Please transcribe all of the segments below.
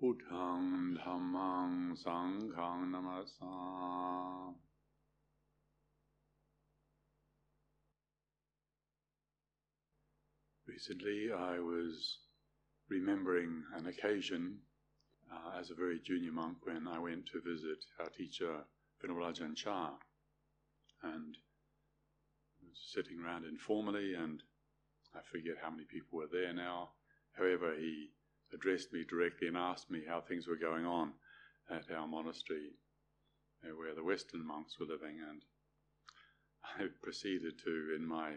Buddhang Dhammang Sanghang Recently, I was remembering an occasion uh, as a very junior monk when I went to visit our teacher, Venerable Ajahn Chah, and was sitting around informally, and I forget how many people were there now. However, he addressed me directly and asked me how things were going on at our monastery uh, where the Western monks were living, and I proceeded to, in my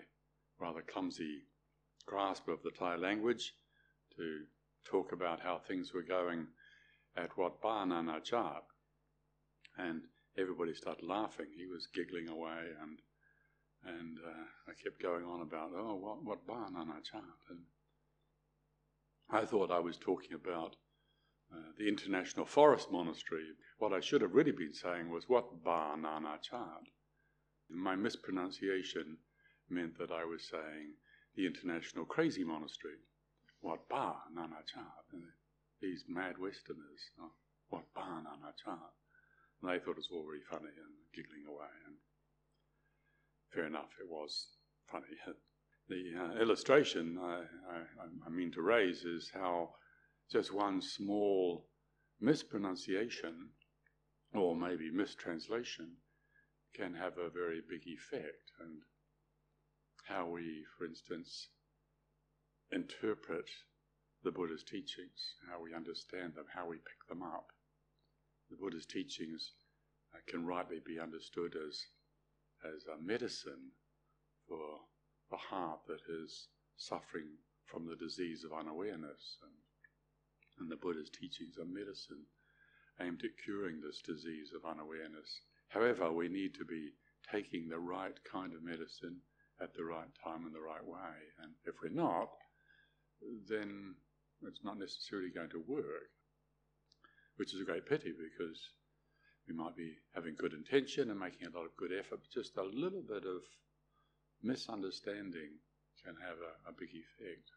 rather clumsy grasp of the Thai language, to talk about how things were going at Wat Ba Nanachat. And everybody started laughing. He was giggling away, and and uh, I kept going on about, oh, what, what Ba? And I thought I was talking about uh, the International Forest Monastery. What I should have really been saying was What Ba Nana Chad. My mispronunciation meant that I was saying the International Crazy Monastery. Wat Ba Nana Chad. These mad Westerners. What Ba Nana Chad. And they thought it was all very funny and giggling away. And fair enough, it was funny. the uh, illustration I, I, I, mean to raise is how just one small mispronunciation or maybe mistranslation can have a very big effect. And how we, for instance, interpret the Buddha's teachings, how we understand them, how we pick them up. The Buddha's teachings uh, can rightly be understood as, as a medicine for the heart that is suffering from the disease of unawareness. And, and the Buddha's teachings are medicine aimed at curing this disease of unawareness. However, we need to be taking the right kind of medicine at the right time and the right way. And if we're not, then it's not necessarily going to work, which is a great pity because we might be having good intention and making a lot of good effort, but just a little bit of misunderstanding can have a, a big effect.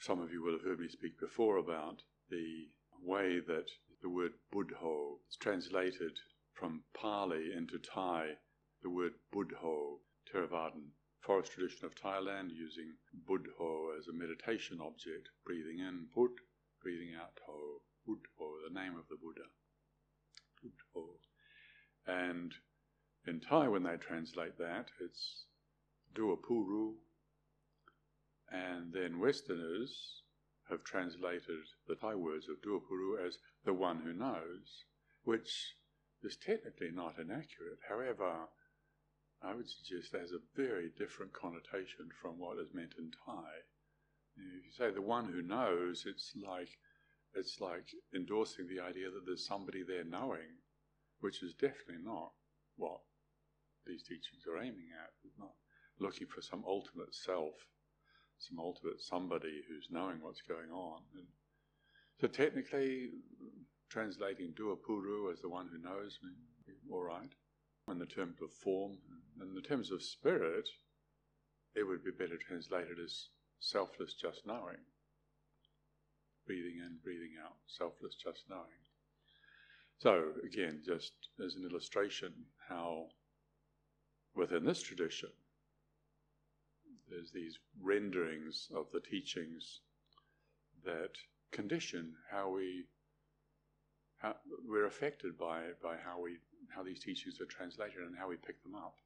Some of you will have heard me speak before about the way that the word Buddho is translated from Pali into Thai. The word Buddho, Theravadan forest tradition of Thailand, using Buddho as a meditation object, breathing in Bud, breathing out Ho, Buddho, the name of the Buddha. Buddho. And in Thai, when they translate that, it's Duapuru, and then Westerners have translated the Thai words of Duapuru as the one who knows, which is technically not inaccurate. However, I would suggest that has a very different connotation from what is meant in Thai. If you say the one who knows, it's like it's like endorsing the idea that there's somebody there knowing, which is definitely not what these teachings are aiming at. not looking for some ultimate self, some ultimate somebody who's knowing what's going on. And so technically, translating Duapuru as the one who knows, all right. In the terms of form, in the terms of spirit, it would be better translated as selfless just knowing. Breathing in, breathing out, selfless just knowing. So, again, just as an illustration, how within this tradition, there's these renderings of the teachings that condition how we how we're affected by by how we how these teachings are translated and how we pick them up.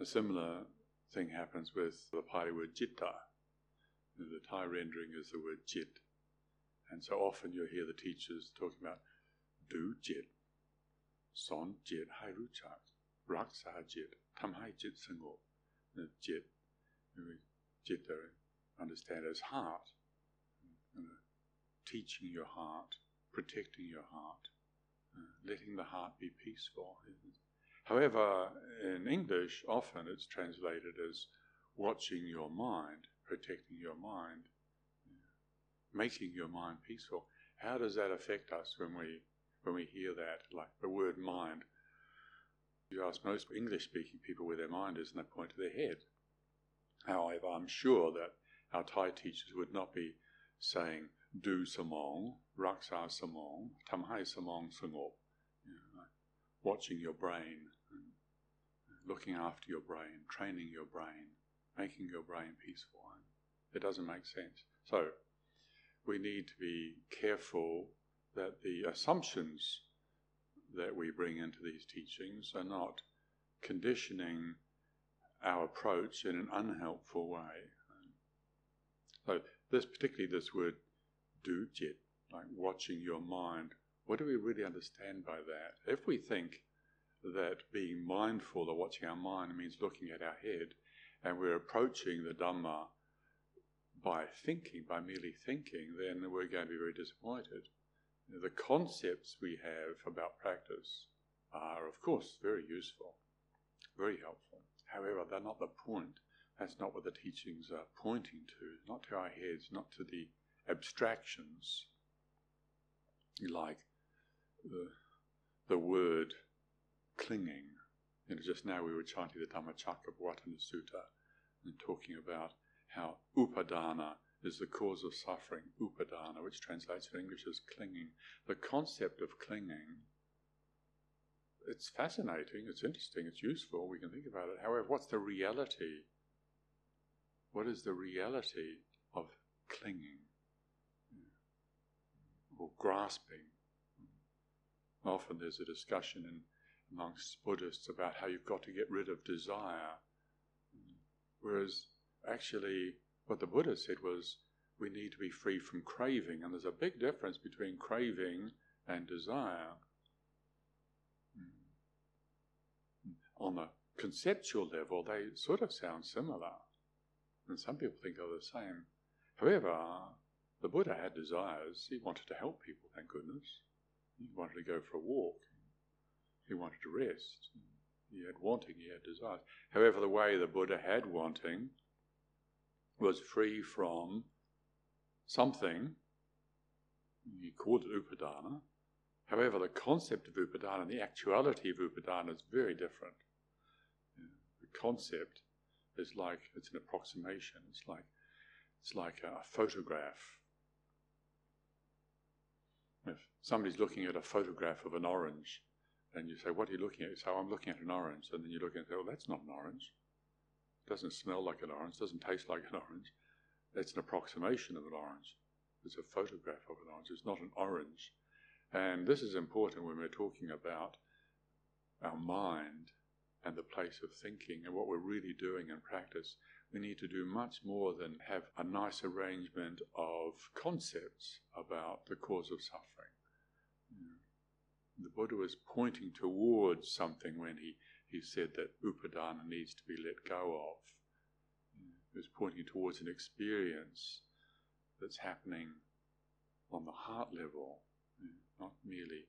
A similar thing happens with the Pali word citta. The Thai rendering is the word jit. And so often you'll hear the teachers talking about do jit, สอนจิตให้รู้จักรักษาจิตทำให้จิตสงบจิตจิต understand as heart teaching your heart protecting your heart uh, letting the heart be peaceful however in English often it's translated as watching your mind protecting your mind making your mind peaceful how does that affect us when we when we hear that, like the word mind. You ask most English speaking people where their mind is, and they point to their head. However, I'm sure that our Thai teachers would not be saying, do samong, raksa samong, tamhai samong like watching your brain, looking after your brain, training your brain, making your brain peaceful. It doesn't make sense. So, we need to be careful that the assumptions that we bring into these teachings are not conditioning our approach in an unhelpful way. So this particularly this word dujit, like watching your mind, what do we really understand by that? If we think that being mindful of watching our mind means looking at our head, and we're approaching the Dhamma by thinking, by merely thinking, then we're going to be very disappointed. The concepts we have about practice are, of course, very useful, very helpful. However, they're not the point. That's not what the teachings are pointing to, not to our heads, not to the abstractions like the, the word clinging. You know, just now we were chanting the Dhammacakkappavattana Sutta and talking about how upadana is the cause of suffering, upadana, which translates in English as clinging. The concept of clinging, it's fascinating, it's interesting, it's useful, we can think about it. However, what's the reality? What is the reality of clinging or grasping? Hmm. Often there's a discussion in, amongst Buddhists about how you've got to get rid of desire, whereas actually what the Buddha said was we need to be free from craving, and there's a big difference between craving and desire. Hmm. On the conceptual level, they sort of sound similar, and some people think they're the same. However, the Buddha had desires. He wanted to help people, thank goodness. He wanted to go for a walk. He wanted to rest. He had wanting, he had desires. However, the way the Buddha had wanting was free from something, he called it upadana. However, the concept of upadana and the actuality of upadana is very different. The concept is like it's an approximation. It's like it's like a photograph. If somebody's looking at a photograph of an orange, and you say, "What are you looking at?" You say, oh, "I'm looking at an orange," and then you look and say, "Well, that's not an orange." Doesn't smell like an orange, doesn't taste like an orange. It's an approximation of an orange. It's a photograph of an orange. It's not an orange. And this is important when we're talking about our mind and the place of thinking and what we're really doing in practice. We need to do much more than have a nice arrangement of concepts about the cause of suffering. The Buddha was pointing towards something when he he said that upadana needs to be let go of. Mm. He was pointing towards an experience that's happening on the heart level, mm. not merely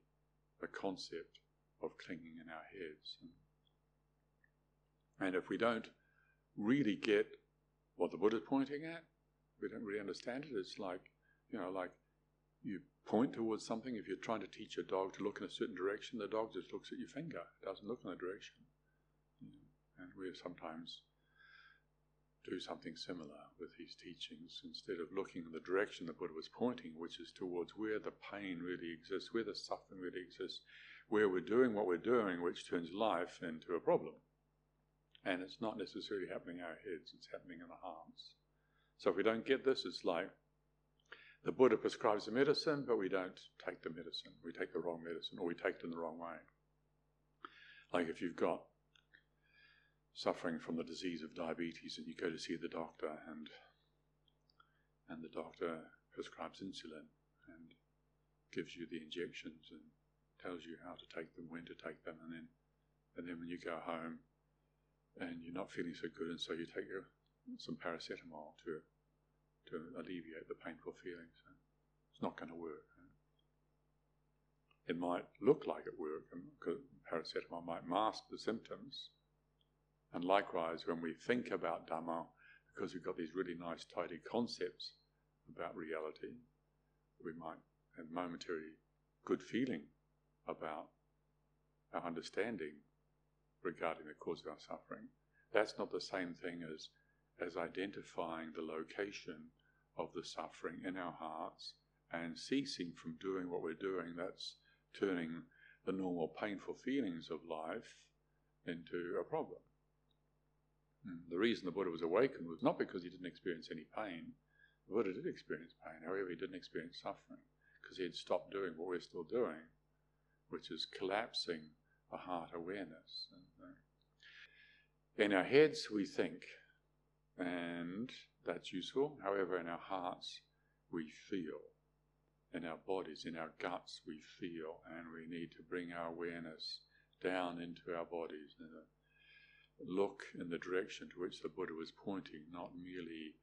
a concept of clinging in our heads. Mm. And if we don't really get what the Buddha's pointing at, we don't really understand it. It's like, you know, like you point towards something. If you're trying to teach a dog to look in a certain direction, the dog just looks at your finger. It doesn't look in the direction. And we sometimes do something similar with these teachings. Instead of looking in the direction the Buddha was pointing, which is towards where the pain really exists, where the suffering really exists, where we're doing what we're doing, which turns life into a problem. And it's not necessarily happening in our heads, it's happening in the hearts. So if we don't get this, it's like the Buddha prescribes the medicine, but we don't take the medicine. We take the wrong medicine, or we take it in the wrong way. Like if you've got suffering from the disease of diabetes and you go to see the doctor and and the doctor prescribes insulin and gives you the injections and tells you how to take them, when to take them, and then and then when you go home and you're not feeling so good, and so you take your, some paracetamol to to alleviate the painful feelings. It's not going to work. It might look like it works, because paracetamol might mask the symptoms, and likewise, when we think about Dhamma, because we've got these really nice, tidy concepts about reality, we might have momentary good feeling about our understanding regarding the cause of our suffering. That's not the same thing as as identifying the location of the suffering in our hearts and ceasing from doing what we're doing. That's turning the normal painful feelings of life into a problem. Hmm. The reason the Buddha was awakened was not because he didn't experience any pain. The Buddha did experience pain, however, he didn't experience suffering because he had stopped doing what we're still doing, which is collapsing a heart awareness. In our heads, we think, and that's useful. However, in our hearts, we feel. In our bodies, in our guts, we feel, and we need to bring our awareness down into our bodies and look in the direction to which the Buddha was pointing, not merely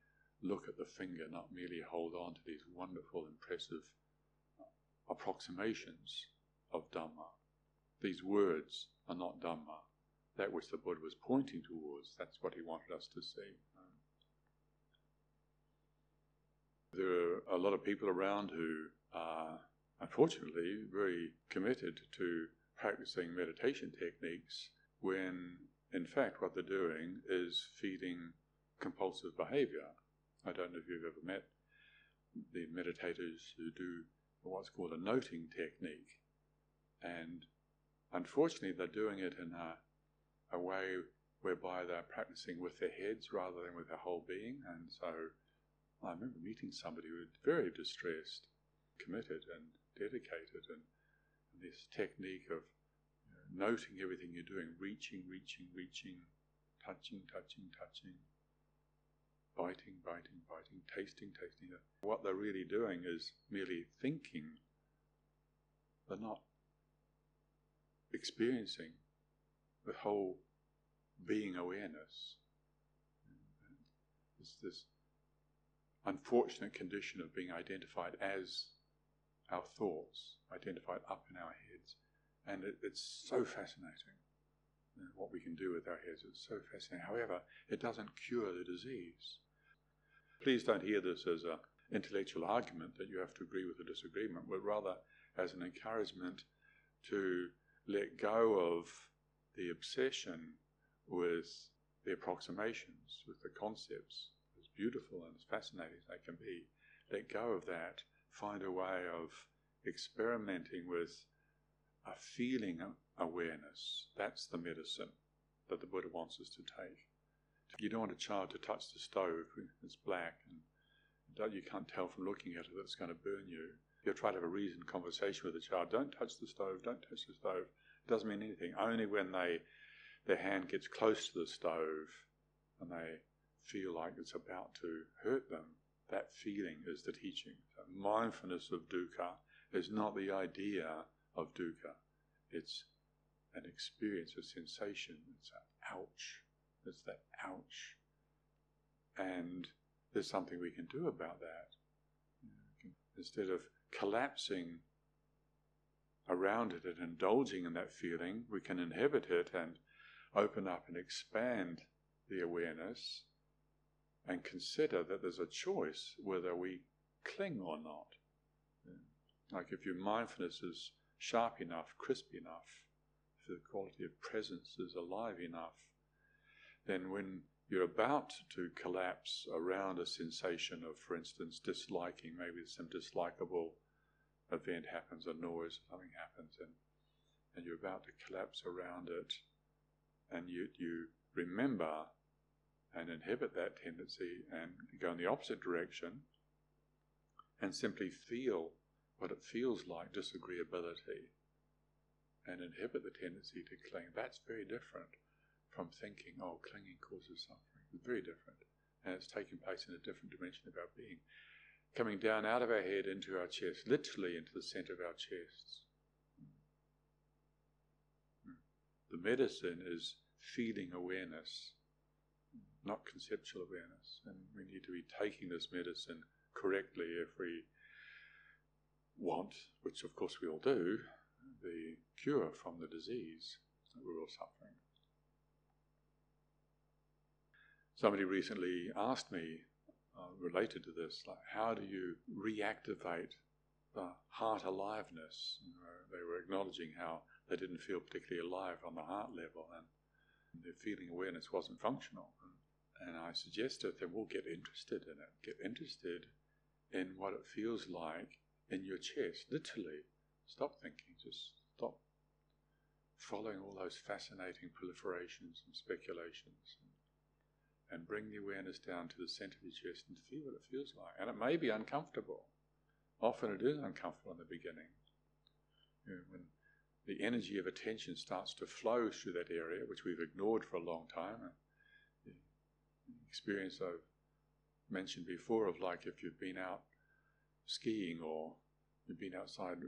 look at the finger, not merely hold on to these wonderful, impressive approximations of Dhamma. These words are not Dhamma. That which the Buddha was pointing towards, that's what he wanted us to see. There are a lot of people around who are, unfortunately, very committed to practicing meditation techniques when, in fact, what they're doing is feeding compulsive behavior. I don't know if you've ever met the meditators who do what's called a noting technique. And unfortunately, they're doing it in a, a way whereby they're practicing with their heads rather than with their whole being. And so I remember meeting somebody who was very distressed, committed, and dedicated, and, this technique of noting everything you're doing, reaching, reaching, reaching, touching, touching, touching, biting, biting, biting, tasting, tasting. What they're really doing is merely thinking. They're not experiencing the whole being awareness. It's this unfortunate condition of being identified as our thoughts, identified up in our heads. And it, it's so fascinating what we can do with our heads. It's so fascinating. However, it doesn't cure the disease. Please don't hear this as an intellectual argument that you have to agree with the disagreement, but rather as an encouragement to let go of the obsession with the approximations, with the concepts, as beautiful and as fascinating as they can be. Let go of that, find a way of experimenting with a feeling awareness. That's the medicine that the Buddha wants us to take. You don't want a child to touch the stove, it's black, and you can't tell from looking at it that it's going to burn you. You'll try to have a reasoned conversation with the child. Don't touch the stove, don't touch the stove. It doesn't mean anything. Only when they their hand gets close to the stove and they feel like it's about to hurt them, that feeling is the teaching. So mindfulness of dukkha is not the idea of dukkha. It's an experience, a sensation. It's an ouch. It's that ouch. And there's something we can do about that. Instead of collapsing around it and indulging in that feeling, we can inhibit it and open up and expand the awareness and consider that there's a choice whether we cling or not. Like if your mindfulness is sharp enough, crisp enough, if the quality of presence is alive enough, then when you're about to collapse around a sensation of, for instance, disliking, maybe some dislikable event happens, a noise, something happens, and, and you're about to collapse around it, and you, you remember and inhibit that tendency and go in the opposite direction and simply feel what it feels like disagreeability and inhibit the tendency to cling. That's very different from thinking, oh, clinging causes suffering. It's very different. And it's taking place in a different dimension of our being. Coming down out of our head into our chest, literally into the center of our chests. Hmm. The medicine is feeling awareness, not conceptual awareness. And we need to be taking this medicine correctly if we want, which of course we all do, the cure from the disease that we're all suffering. Somebody recently asked me, uh, related to this, like, how do you reactivate the heart aliveness? You know, they were acknowledging how they didn't feel particularly alive on the heart level and their feeling awareness wasn't functional. And I suggested that we'll get interested in it. Get interested in what it feels like in your chest. Literally, stop thinking. Just stop following all those fascinating proliferations and speculations. And, and bring the awareness down to the center of your chest and feel what it feels like. And it may be uncomfortable. Often it is uncomfortable in the beginning. You know, when the energy of attention starts to flow through that area, which we've ignored for a long time. The experience I've mentioned before of like if you've been out skiing or you've been outside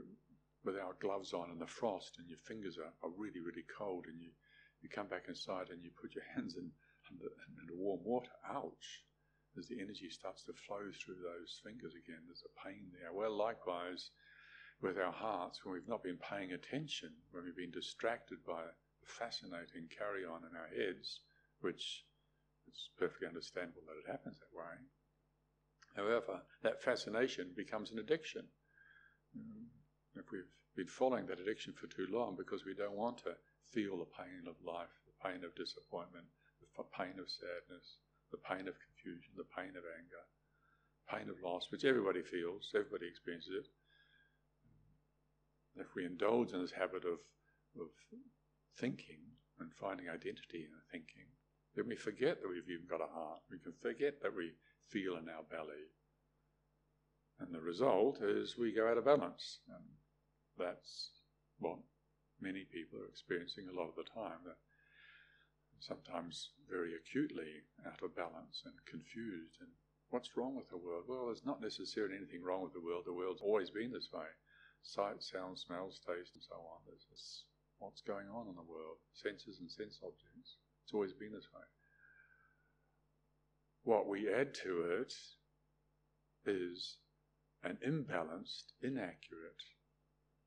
without gloves on and the frost and your fingers are, are really, really cold and you, you come back inside and you put your hands in, in, the, warm water, ouch, as the energy starts to flow through those fingers again, there's a pain there. Well, likewise, with our hearts when we've not been paying attention, when we've been distracted by the fascinating carry on in our heads, which it's perfectly understandable that it happens that way. However, that fascination becomes an addiction. If we've been following that addiction for too long because we don't want to feel the pain of life, the pain of disappointment, the pain of sadness, the pain of confusion, the pain of anger, pain of loss, which everybody feels, everybody experiences it, if we indulge in this habit of, of thinking and finding identity in thinking, then we forget that we've even got a heart. We can forget that we feel in our belly. And the result is we go out of balance. And that's what many people are experiencing a lot of the time. That sometimes very acutely out of balance and confused. And what's wrong with the world? Well, there's not necessarily anything wrong with the world. The world's always been this way sight, sound, smells, taste, and so on. There's what's going on in the world, senses and sense objects. It's always been this way. What we add to it is an imbalanced, inaccurate,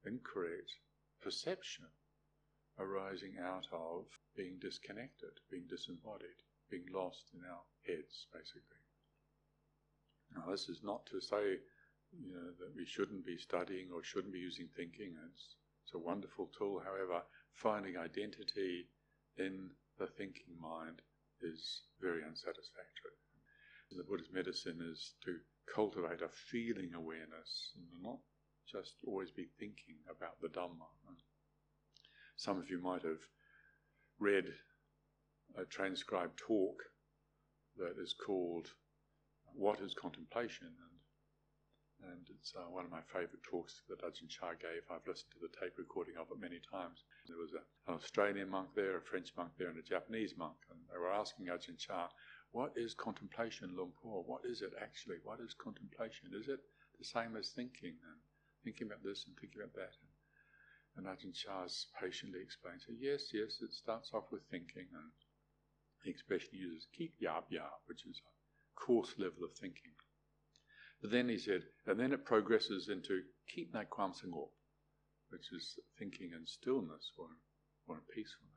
incorrect perception arising out of being disconnected, being disembodied, being lost in our heads, basically. Now, this is not to say you know, that we shouldn't be studying or shouldn't be using thinking. It's, it's a wonderful tool. However, finding identity in the thinking mind is very unsatisfactory. The Buddhist medicine is to cultivate a feeling awareness and not just always be thinking about the Dhamma. Some of you might have read a transcribed talk that is called What is Contemplation? and it's uh, one of my favourite talks that Ajahn Chah gave. I've listened to the tape recording of it many times. There was a, an Australian monk there, a French monk there, and a Japanese monk, and they were asking Ajahn Chah, "What is contemplation, Luang Por? What is it actually? What is contemplation? Is it the same as thinking and thinking about this and thinking about that?" And, and Ajahn Chah patiently explains, "Yes, yes, it starts off with thinking, and the expression uses kik yap yap, which is a coarse level of thinking." But then he said, and then it progresses into keep that kwam sangop, which is thinking in stillness or, or in peacefulness,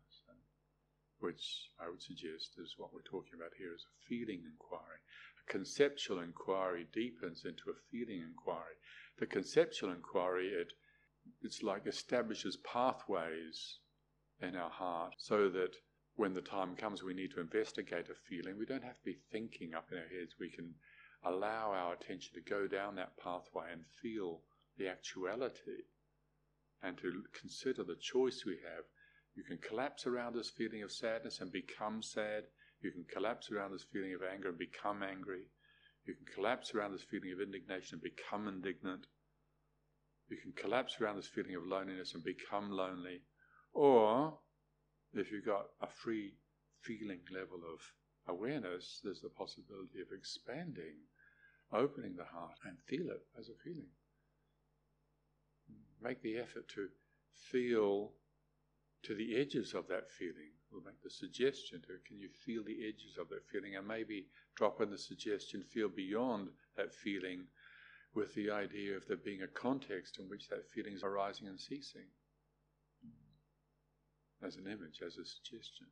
which I would suggest is what we're talking about here is a feeling inquiry. A conceptual inquiry deepens into a feeling inquiry. The conceptual inquiry, it, it's like establishes pathways in our heart so that when the time comes we need to investigate a feeling, we don't have to be thinking up in our heads. We can allow our attention to go down that pathway and feel the actuality and to consider the choice we have. You can collapse around this feeling of sadness and become sad. You can collapse around this feeling of anger and become angry. You can collapse around this feeling of indignation and become indignant. You can collapse around this feeling of loneliness and become lonely. Or, if you've got a free feeling level of awareness, there's the possibility of expanding opening the heart and feel it as a feeling. Make the effort to feel to the edges of that feeling. We'll make the suggestion to can you feel the edges of that feeling and maybe drop in the suggestion, feel beyond that feeling with the idea of there being a context in which that feeling is arising and ceasing. As an image, as a suggestion.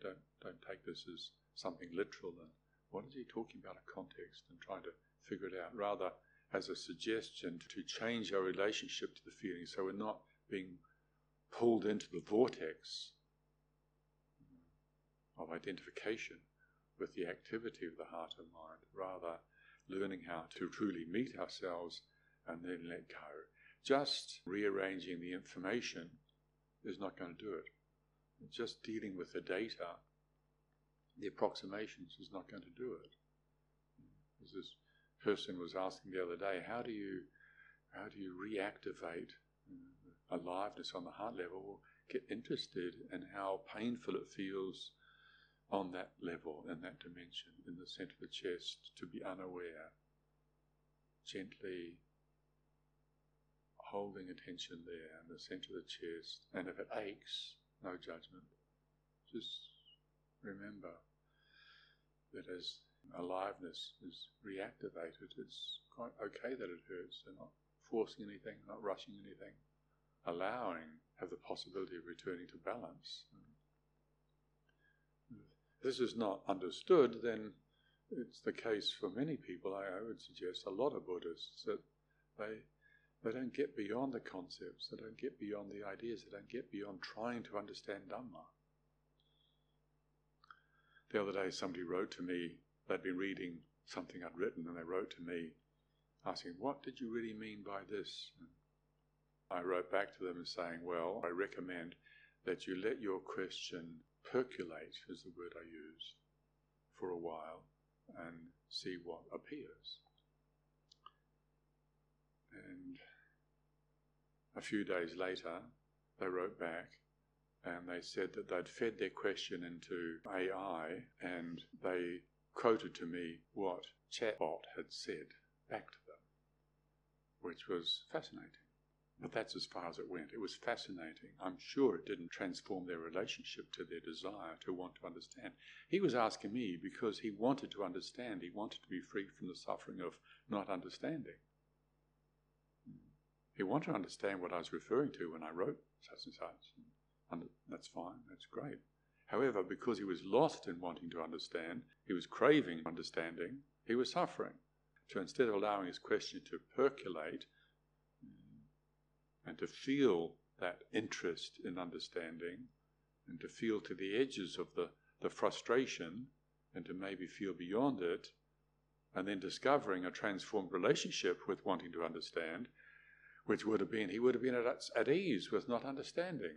Don't, don't take this as something literal and what is he talking about a context and trying to figure it out, rather as a suggestion to change our relationship to the feeling so we're not being pulled into the vortex of identification with the activity of the heart and mind, rather learning how to truly meet ourselves and then let go. Just rearranging the information is not going to do it. Just dealing with the data, the approximations is not going to do it. As this person was asking the other day, how do you how do you reactivate aliveness on the heart level? will Get interested in how painful it feels on that level, in that dimension, in the center of the chest, to be unaware, gently holding attention there in the center of the chest. And if it aches, no judgment. Just remember that as aliveness is reactivated, it's quite okay that it hurts. They're not forcing anything, not rushing anything, allowing, have the possibility of returning to balance. If this is not understood, then it's the case for many people, I, would suggest, a lot of Buddhists, that they they don't get beyond the concepts, they don't get beyond the ideas, they don't get beyond trying to understand Dhamma. The other day, somebody wrote to me, they'd been reading something I'd written, and they wrote to me asking, What did you really mean by this? And I wrote back to them saying, Well, I recommend that you let your question percolate, is the word I used, for a while and see what appears. And a few days later, they wrote back and they said that they'd fed their question into AI and they quoted to me what Chatbot had said back to them, which was fascinating. But that's as far as it went. It was fascinating. I'm sure it didn't transform their relationship to their desire to want to understand. He was asking me because he wanted to understand. He wanted to be free from the suffering of not understanding. He wanted to understand what I was referring to when I wrote such and such. And that's fine, that's great. However, because he was lost in wanting to understand, he was craving understanding, he was suffering. So instead of allowing his question to percolate, and to feel that interest in understanding and to feel to the edges of the, the frustration and to maybe feel beyond it and then discovering a transformed relationship with wanting to understand, which would have been, he would have been at, at ease with not understanding.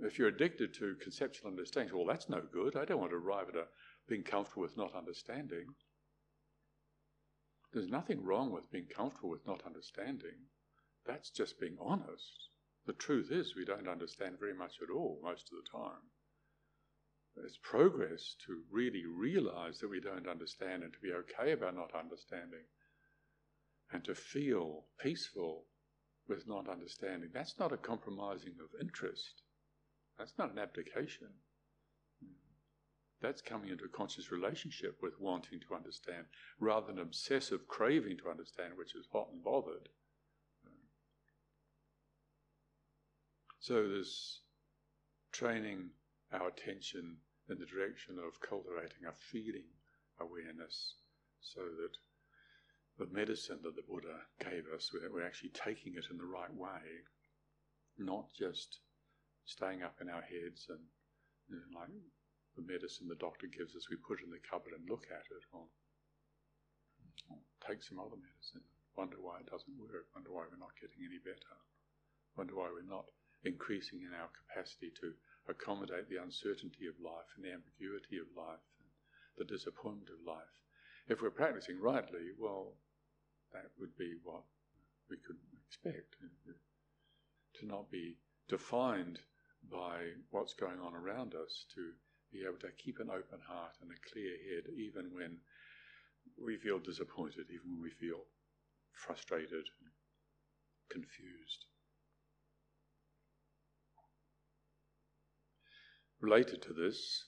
If you're addicted to conceptual understanding, well, that's no good. I don't want to arrive at a, being comfortable with not understanding. There's nothing wrong with being comfortable with not understanding. That's just being honest. The truth is, we don't understand very much at all most of the time. It's progress to really realize that we don't understand and to be okay about not understanding and to feel peaceful with not understanding. That's not a compromising of interest. That's not an abdication. That's coming into a conscious relationship with wanting to understand rather than obsessive craving to understand, which is hot and bothered. So there's training our attention in the direction of cultivating a feeling awareness so that the medicine that the Buddha gave us, we're actually taking it in the right way, not just staying up in our heads and you know, like the medicine the doctor gives us, we put it in the cupboard and look at it, or, or take some other medicine, wonder why it doesn't work, wonder why we're not getting any better, wonder why we're not increasing in our capacity to accommodate the uncertainty of life and the ambiguity of life and the disappointment of life. If we're practicing rightly, well, that would be what we could expect to not be defined by what's going on around us, to be able to keep an open heart and a clear head even when we feel disappointed, even when we feel frustrated, confused. Related to this,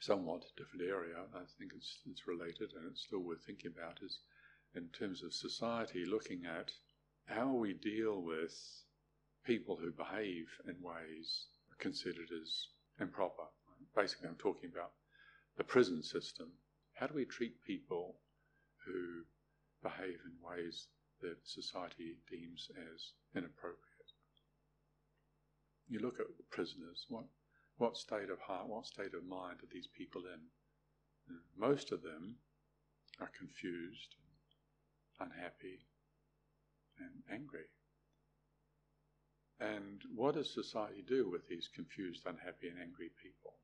somewhat different area, I think it's, it's related and it's still worth thinking about, is in terms of society, looking at how we deal with people who behave in ways considered as improper. Basically, I'm talking about the prison system. How do we treat people who behave in ways that society deems as inappropriate? You look at prisoners, what what state of heart, what state of mind are these people in? Most of them are confused, unhappy, and angry. And what does society do with these confused, unhappy, and angry people?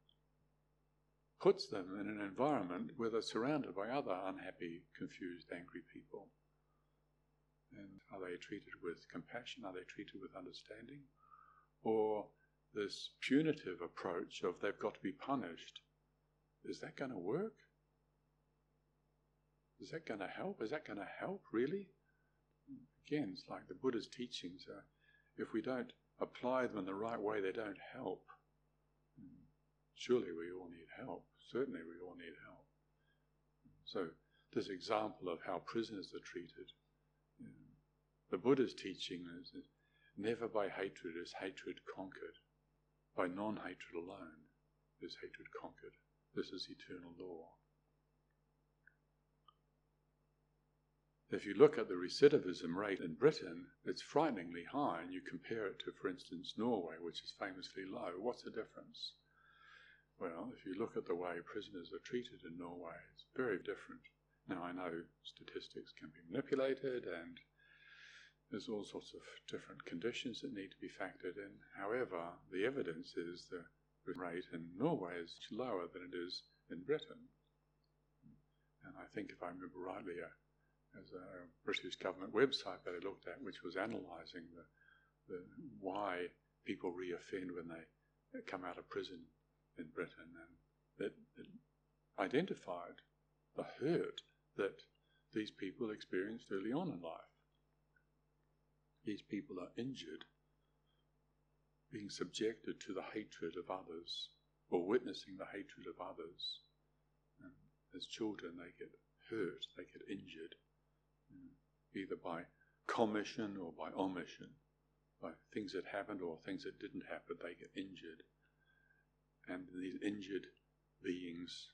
Puts them in an environment where they're surrounded by other unhappy, confused, angry people. And are they treated with compassion? Are they treated with understanding? Or this punitive approach of they've got to be punished, is that going to work? Is that going to help? Is that going to help, really? Again, it's like the Buddha's teachings. If we don't apply them in the right way, they don't help. Surely we all need help. Certainly we all need help. So, this example of how prisoners are treated. The Buddha's teaching is never by hatred is hatred conquered. By non hatred alone is hatred conquered. This is eternal law. If you look at the recidivism rate in Britain, it's frighteningly high, and you compare it to, for instance, Norway, which is famously low. What's the difference? Well, if you look at the way prisoners are treated in Norway, it's very different. Now, I know statistics can be manipulated and there's all sorts of different conditions that need to be factored in. However, the evidence is the rate in Norway is lower than it is in Britain. And I think, if I remember rightly, uh, as a British government website that I looked at, which was analysing the, the, why people reoffend when they come out of prison in Britain, and that, that identified the hurt that these people experienced early on in life. These people are injured, being subjected to the hatred of others, or witnessing the hatred of others. And as children, they get hurt, they get injured mm, either by commission or by omission, by things that happened or things that didn't happen, they get injured. And these injured beings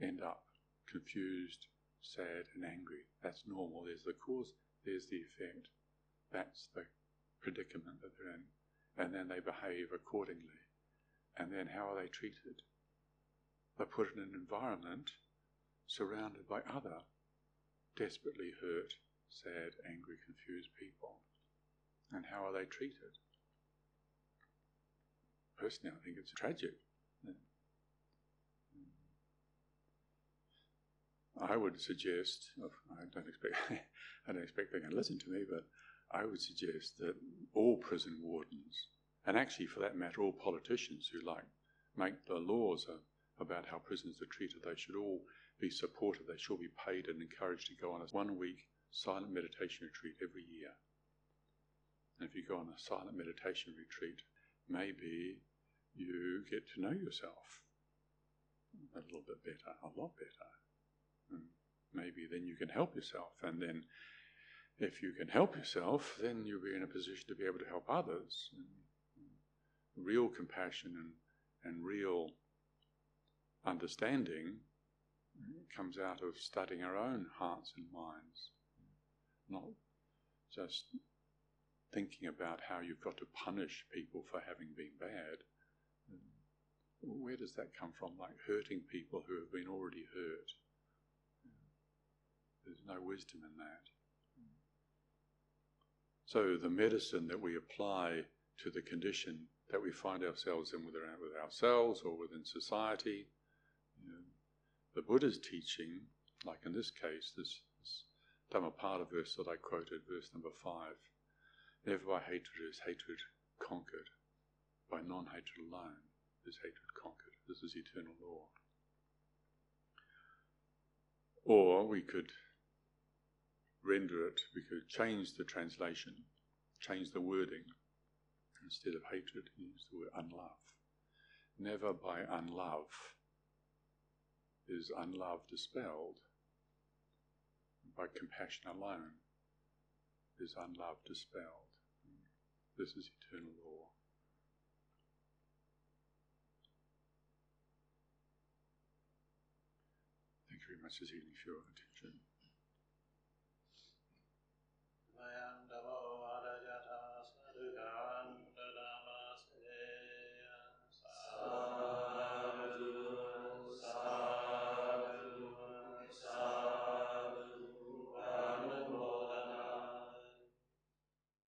end up confused, sad, and angry. That's normal. There's the cause, there's the effect. That's the predicament that they're in. And then they behave accordingly. And then how are they treated? They're put in an environment surrounded by other desperately hurt, sad, angry, confused people. And how are they treated? Personally, I think it's tragic. I would suggest, I don't expect, I don't expect they can listen to me, but I would suggest that all prison wardens, and actually for that matter, all politicians who like make the laws about how prisoners are treated, they should all be supported. They should all be paid and encouraged to go on a one week silent meditation retreat every year. And if you go on a silent meditation retreat, maybe you get to know yourself a little bit better, a lot better. And maybe then you can help yourself. And then if you can help yourself, then you'll be in a position to be able to help others. And real compassion and, and real understanding comes out of studying our own hearts and minds, not just thinking about how you've got to punish people for having been bad. Where does that come from? Like hurting people who have been already hurt. There's no wisdom in that. So the medicine that we apply to the condition that we find ourselves in with, with ourselves or within society, you know, the Buddha's teaching, like in this case, this, this Dhammapada verse that I quoted, verse number five, never by hatred is hatred conquered, by non hatred alone is hatred conquered. This is eternal law. Or we could render it, we could change the translation, change the wording. Instead of hatred, use the word unlove. Never by unlove is unlove dispelled. By compassion alone is unlove dispelled. This is eternal law. Thank you very much this evening for your attention.